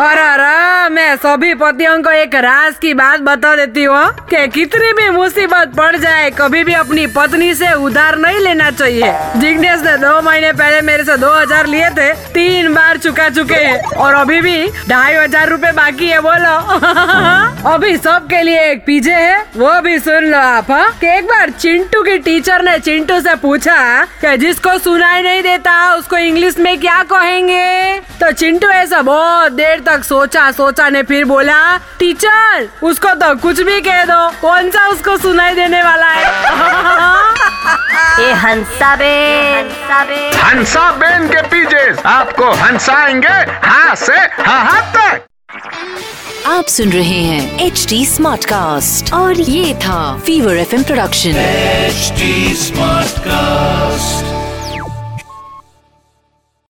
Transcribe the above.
अरे अरे, मैं सभी पतियों को एक राज की बात बता देती हूँ कि कितनी भी मुसीबत पड़ जाए, कभी भी अपनी पत्नी से उधार नहीं लेना चाहिए। जिग्नेश ने दो महीने पहले मेरे से दो हज़ार लिए थे बार चुका चुके हैं। और अभी भी ढाई हज़ार रूपए बाकी है, बोलो। अभी सबके लिए एक पीजे है, वो भी सुन लो आप हाँ? कि एक बार चिंटू की टीचर ने चिंटू से पूछा कि जिसको सुनाई नहीं देता, उसको इंग्लिश में क्या कहेंगे? तो चिंटू ऐसा बहुत देर तक सोचा सोचा ने फिर बोला, टीचर, उसको तो कुछ भी कह दो, कौन सा उसको सुनाई देने वाला है? हंसा बेन हंसा बेन के पीजे आपको हंसाएँगे हाँ से हाँ तक। आप सुन रहे हैं एच डी स्मार्ट कास्ट और ये था fever F production H smart Smartcast.